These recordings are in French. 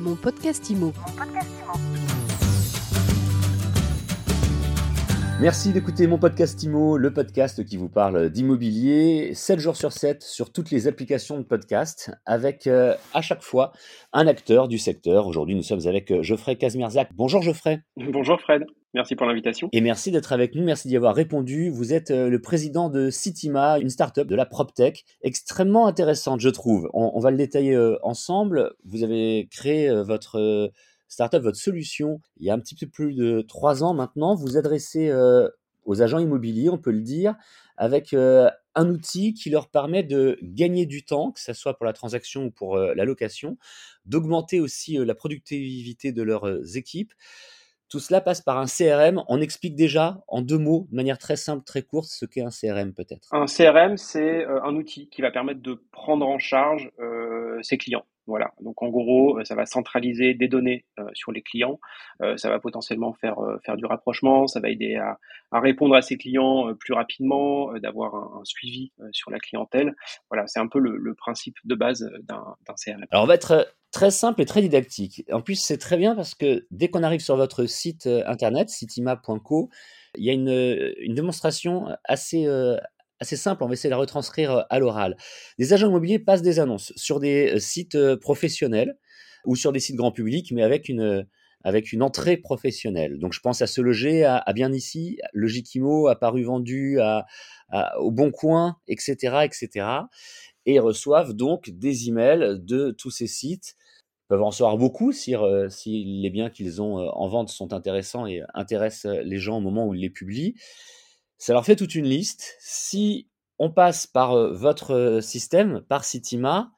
Mon podcast IMO. Merci d'écouter mon podcast IMO, le podcast qui vous parle d'immobilier 7 jours sur 7 sur toutes les applications de podcast avec euh, à chaque fois un acteur du secteur. Aujourd'hui, nous sommes avec euh, Geoffrey Kazmierzak. Bonjour Geoffrey. Bonjour Fred. Merci pour l'invitation. Et merci d'être avec nous, merci d'y avoir répondu. Vous êtes euh, le président de Citima, une start-up de la PropTech, extrêmement intéressante, je trouve. On, on va le détailler ensemble. Vous avez créé votre startup, votre solution, il y a un petit peu plus de trois ans maintenant, vous adressez euh, aux agents immobiliers, on peut le dire, avec euh, un outil qui leur permet de gagner du temps, que ce soit pour la transaction ou pour euh, la location, d'augmenter aussi la productivité de leurs équipes. Tout cela passe par un CRM. On explique déjà en deux mots, de manière très simple, très courte, ce qu'est un CRM peut-être. Un CRM, c'est un outil qui va permettre de prendre en charge ses clients. Voilà. Donc en gros, euh, ça va centraliser des données euh, sur les clients. Euh, ça va potentiellement faire faire du rapprochement. Ça va aider à, répondre à ses clients plus rapidement, d'avoir un, suivi sur la clientèle. Voilà, c'est un peu le, principe de base d'un CRM. Alors on va être très simple et très didactique. En plus, c'est très bien parce que dès qu'on arrive sur votre site internet, citima.co, il y a une, une démonstration assez, assez simple, on va essayer de la retranscrire euh, à l'oral. Des agents immobiliers passent des annonces sur des euh, sites euh, professionnels ou sur des sites grand public, mais avec une, avec une entrée professionnelle. Donc je pense à Se Loger, à, Bien Ici, Logikimo, à Paru Vendu, à, au Bon Coin, etc., etc. Et reçoivent donc des emails de tous ces sites peuvent en recevoir beaucoup si, si les biens qu'ils ont en vente sont intéressants et intéressent les gens au moment où ils les publient. Ça leur fait toute une liste. Si on passe par euh, votre euh, système, par Citima,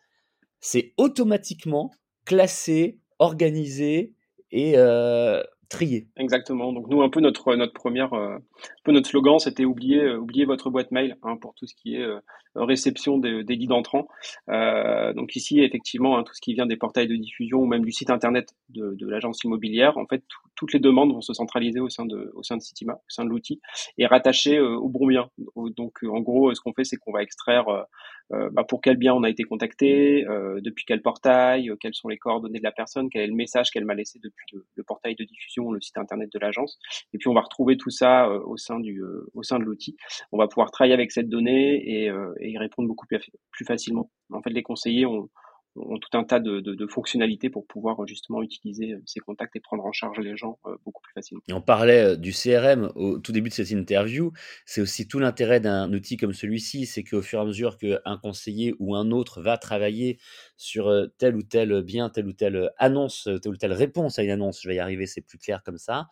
c'est automatiquement classé, organisé et euh, trier. Exactement. Donc nous, un peu notre notre première, un peu notre slogan, c'était oublier oublier votre boîte mail hein, pour tout ce qui est réception des, des guides entrants. donc ici, effectivement, hein, tout ce qui vient des portails de diffusion ou même du site internet de, l'agence immobilière, en fait, toutes les demandes vont se centraliser au sein de au sein de Citima, au sein de l'outil et rattacher au bon bien. Donc en gros, ce qu'on fait, c'est qu'on va extraire bah, pour quel bien on a été contacté, depuis quel portail, quelles sont les coordonnées de la personne, quel est le message qu'elle m'a laissé depuis le portail de diffusion le site internet de l'agence. Et puis on va retrouver tout ça euh, au sein du euh, au sein de l'outil. On va pouvoir travailler avec cette donnée et, euh, y répondre beaucoup plus facilement. En fait, les conseillers ont ont tout un tas de, de, de, fonctionnalités pour pouvoir justement utiliser ces contacts et prendre en charge les gens beaucoup plus facilement. Et on parlait du CRM au tout début de cette interview. C'est aussi tout l'intérêt d'un outil comme celui-ci, c'est qu'au fur et à mesure qu'un conseiller ou un autre va travailler sur tel ou tel bien, telle ou telle annonce, telle ou telle réponse à une annonce, je vais y arriver, c'est plus clair comme ça,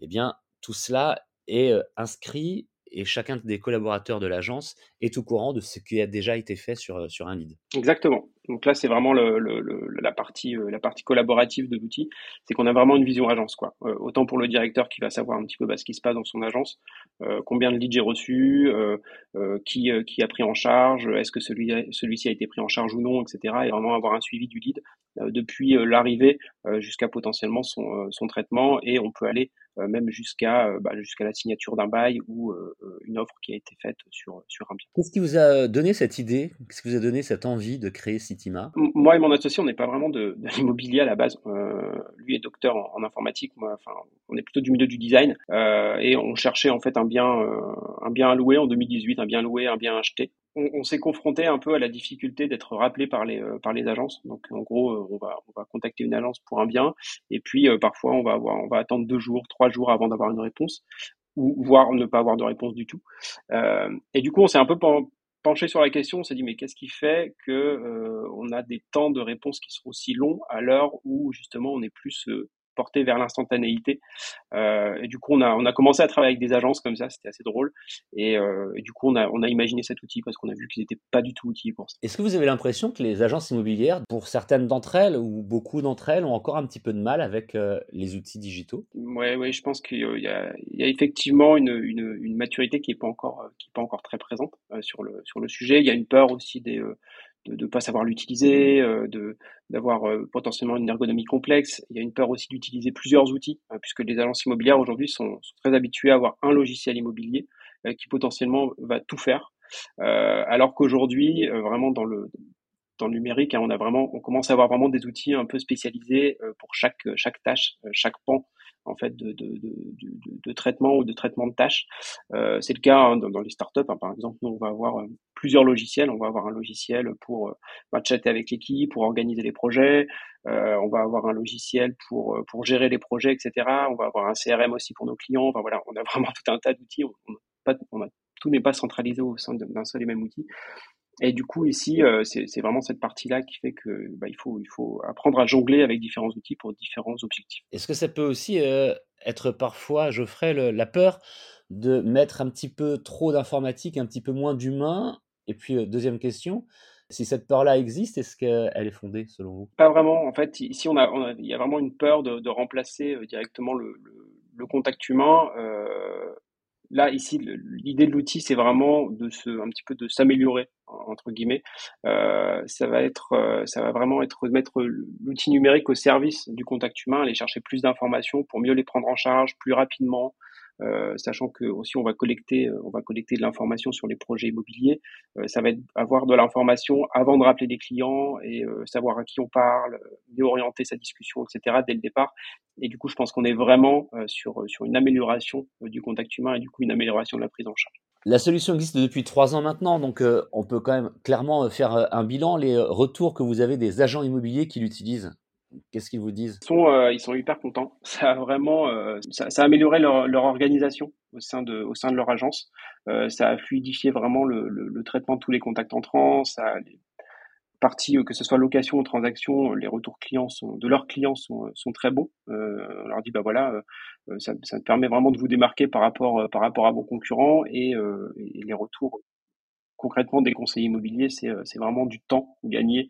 eh bien tout cela est inscrit et chacun des collaborateurs de l'agence est au courant de ce qui a déjà été fait sur, sur un lead. Exactement. Donc là, c'est vraiment le, la, partie, euh, la partie collaborative de l'outil, c'est qu'on a vraiment une vision agence. Quoi. Euh, autant pour le directeur qui va savoir un petit peu bah, ce qui se passe dans son agence, euh, combien de leads j'ai reçus, qui, qui a pris en charge, est-ce que celui, celui-ci a été pris en charge ou non, etc. Et vraiment avoir un suivi du lead depuis l'arrivée jusqu'à potentiellement son, son traitement. Et on peut aller même jusqu'à bah, jusqu'à la signature d'un bail ou une offre qui a été faite sur, sur un bien. Qu'est-ce qui vous a donné cette idée? Qu'est-ce qui vous a donné cette envie de créer moi et mon associé, on n'est pas vraiment de, l'immobilier à la base. Euh, lui est docteur en, informatique, moi, enfin, on est plutôt du milieu du design. Euh, et on cherchait en fait un bien, euh, un bien à louer en 2018, un bien loué, un bien acheté. On, s'est confronté un peu à la difficulté d'être rappelé par les par les agences. Donc en gros, on va on va contacter une agence pour un bien, et puis parfois on va avoir on va attendre deux jours, trois jours avant d'avoir une réponse ou voire ne pas avoir de réponse du tout. et du coup, on s'est un peu penché sur la question, on s'est dit mais qu'est-ce qui fait que euh, on a des temps de réponse qui sont aussi longs à l'heure où justement on est plus euh, porté vers l'instantanéité. Euh, et du coup, on a, on a commencé à travailler avec des agences comme ça, c'était assez drôle. Et, euh, et, du coup, on a, on a imaginé cet outil parce qu'on a vu qu'ils n'étaient pas du tout outillés pour ça. Est-ce que vous avez l'impression que les agences immobilières, pour certaines d'entre elles ou beaucoup d'entre elles, ont encore un petit peu de mal avec euh, les outils digitaux? Oui, ouais, je pense qu'il y, a, il y a effectivement une, une, une maturité qui n'est pas encore, qui est pas encore très présente sur le sur le sujet. Il y a une peur aussi des de ne pas savoir l'utiliser, euh, de d'avoir euh, potentiellement une ergonomie complexe. Il y a une peur aussi d'utiliser plusieurs outils, hein, puisque les agences immobilières aujourd'hui sont, sont, très habituées à avoir un logiciel immobilier euh, qui potentiellement va tout faire, alors qu'aujourd'hui, vraiment dans le dans le numérique, hein, on a vraiment, on commence à avoir vraiment des outils un peu spécialisés pour chaque chaque tâche, chaque pan en fait de, de, de, de, traitement ou de traitement de tâches. Euh, c'est le cas hein, dans, les startups, hein, par exemple. Nous, on va avoir euh, plusieurs logiciels. On va avoir un logiciel pour euh, bah, chatter avec l'équipe, pour organiser les projets. On va avoir un logiciel pour pour gérer les projets, etc. On va avoir un CRM aussi pour nos clients. Enfin voilà, on a vraiment tout un tas d'outils. On a, tout n'est pas centralisé au sein d'un seul et même outil. Et du coup, ici, euh, c'est vraiment cette partie-là qui fait que bah, il, faut, il faut apprendre à jongler avec différents outils pour différents objectifs. Est-ce que ça peut aussi euh, être parfois, Geoffrey, le, la peur de mettre un petit peu trop d'informatique, un petit peu moins d'humain? Et puis, euh, deuxième question, si cette peur-là existe, est-ce qu'elle est fondée selon vous? Pas vraiment. En fait, ici, on a, il y a vraiment une peur de, de remplacer directement le, le, le, contact humain là ici l'idée de l'outil c'est vraiment de se un petit peu de s'améliorer entre guillemets euh, ça va être euh, ça va vraiment être mettre l'outil numérique au service du contact humain aller chercher plus d'informations pour mieux les prendre en charge plus rapidement euh, sachant que aussi on va collecter, on va collecter de l'information sur les projets immobiliers. Ça va être avoir de l'information avant de rappeler les clients et savoir à qui on parle, mieux orienter sa discussion, etc. dès le départ. Et du coup, je pense qu'on est vraiment sur sur une amélioration du contact humain et du coup une amélioration de la prise en charge. La solution existe depuis trois ans maintenant, donc on peut quand même clairement faire un bilan. Les retours que vous avez des agents immobiliers qui l'utilisent Qu'est-ce qu'ils vous disent? Ils sont, euh, hyper contents. Ça a vraiment, euh, amélioré leur, organisation au sein de, leur agence. Euh, ça a fluidifié vraiment le, traitement de tous les contacts entrants. Les parties, euh, que ce soit location ou transaction, les retours clients sont, de leurs clients sont, sont très. Euh, on leur dit bah voilà, ça, ça permet vraiment de vous démarquer par rapport, par rapport à vos concurrents et, et les retours concrètement des conseillers immobiliers, c'est vraiment du temps gagné,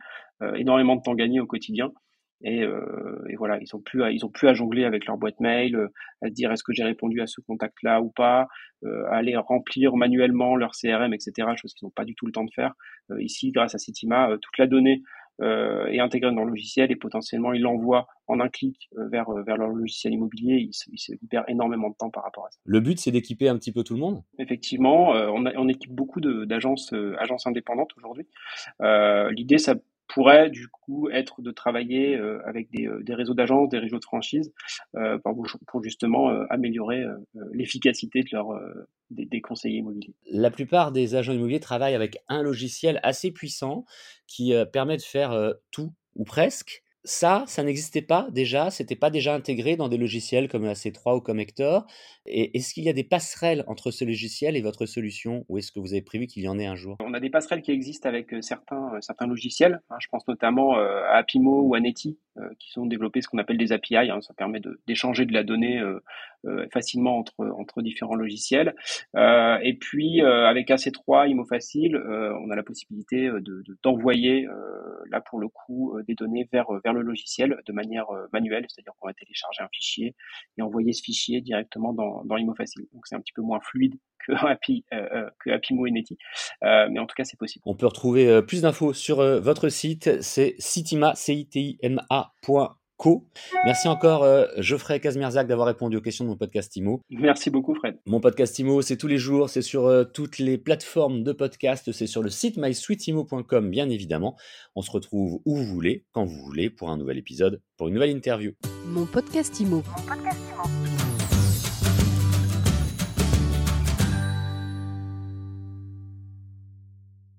énormément de temps gagné au quotidien. Et, euh, et, voilà, ils ont plus à, ils ont plus à jongler avec leur boîte mail, euh, à se dire est-ce que j'ai répondu à ce contact-là ou pas, euh, à aller remplir manuellement leur CRM, etc. Chose qu'ils n'ont pas du tout le temps de faire. Ici, grâce à Citima, toute la donnée est intégrée dans le logiciel et potentiellement ils l'envoient en un clic vers vers leur logiciel immobilier. Ils se, ils se libèrent énormément de temps par rapport à ça. Le but, c'est d'équiper un petit peu tout le monde? Effectivement, on, a, on équipe beaucoup d'agences agences indépendantes aujourd'hui. L'idée, ça pourrait du coup être de travailler euh, avec des, euh, des réseaux d'agences, des réseaux de franchise, euh, pour, justement améliorer l'efficacité de leur, des, conseillers immobiliers. La plupart des agents immobiliers travaillent avec un logiciel assez puissant qui permet de faire tout ou presque ça, ça n'existait pas déjà, c'était pas déjà intégré dans des logiciels comme AC3 ou comme Hector. Et est-ce qu'il y a des passerelles entre ce logiciel et votre solution, ou est-ce que vous avez prévu qu'il y en ait un jour? On a des passerelles qui existent avec euh, certains, euh, certains logiciels. Hein. je pense notamment euh, à Apimo ou à Neti, qui sont développés ce qu'on appelle des API. Hein. ça permet d'échanger de, la donnée facilement entre, entre différents logiciels. et puis avec AC3, ImoFacile, on a la possibilité de d'envoyer là pour le coup des données vers vers le logiciel de manière euh, manuelle, c'est-à-dire qu'on va télécharger un fichier et envoyer ce fichier directement dans, dans ImoFacile. Donc c'est un petit peu moins fluide que Happy, euh, euh, que Happymo et Neti, mais en tout cas c'est possible. On peut retrouver plus d'infos sur votre site, c'est citima, c i t i m Merci encore euh, Geoffrey Kazmierzak d'avoir répondu aux questions de mon podcast IMO. Merci beaucoup Fred. Mon podcast IMO, c'est tous les jours, c'est sur euh, toutes les plateformes de podcast, c'est sur le site mysweetimo.com bien évidemment. On se retrouve où vous voulez, quand vous voulez, pour un nouvel épisode, pour une nouvelle interview. Mon podcast IMO. Mon podcast IMO.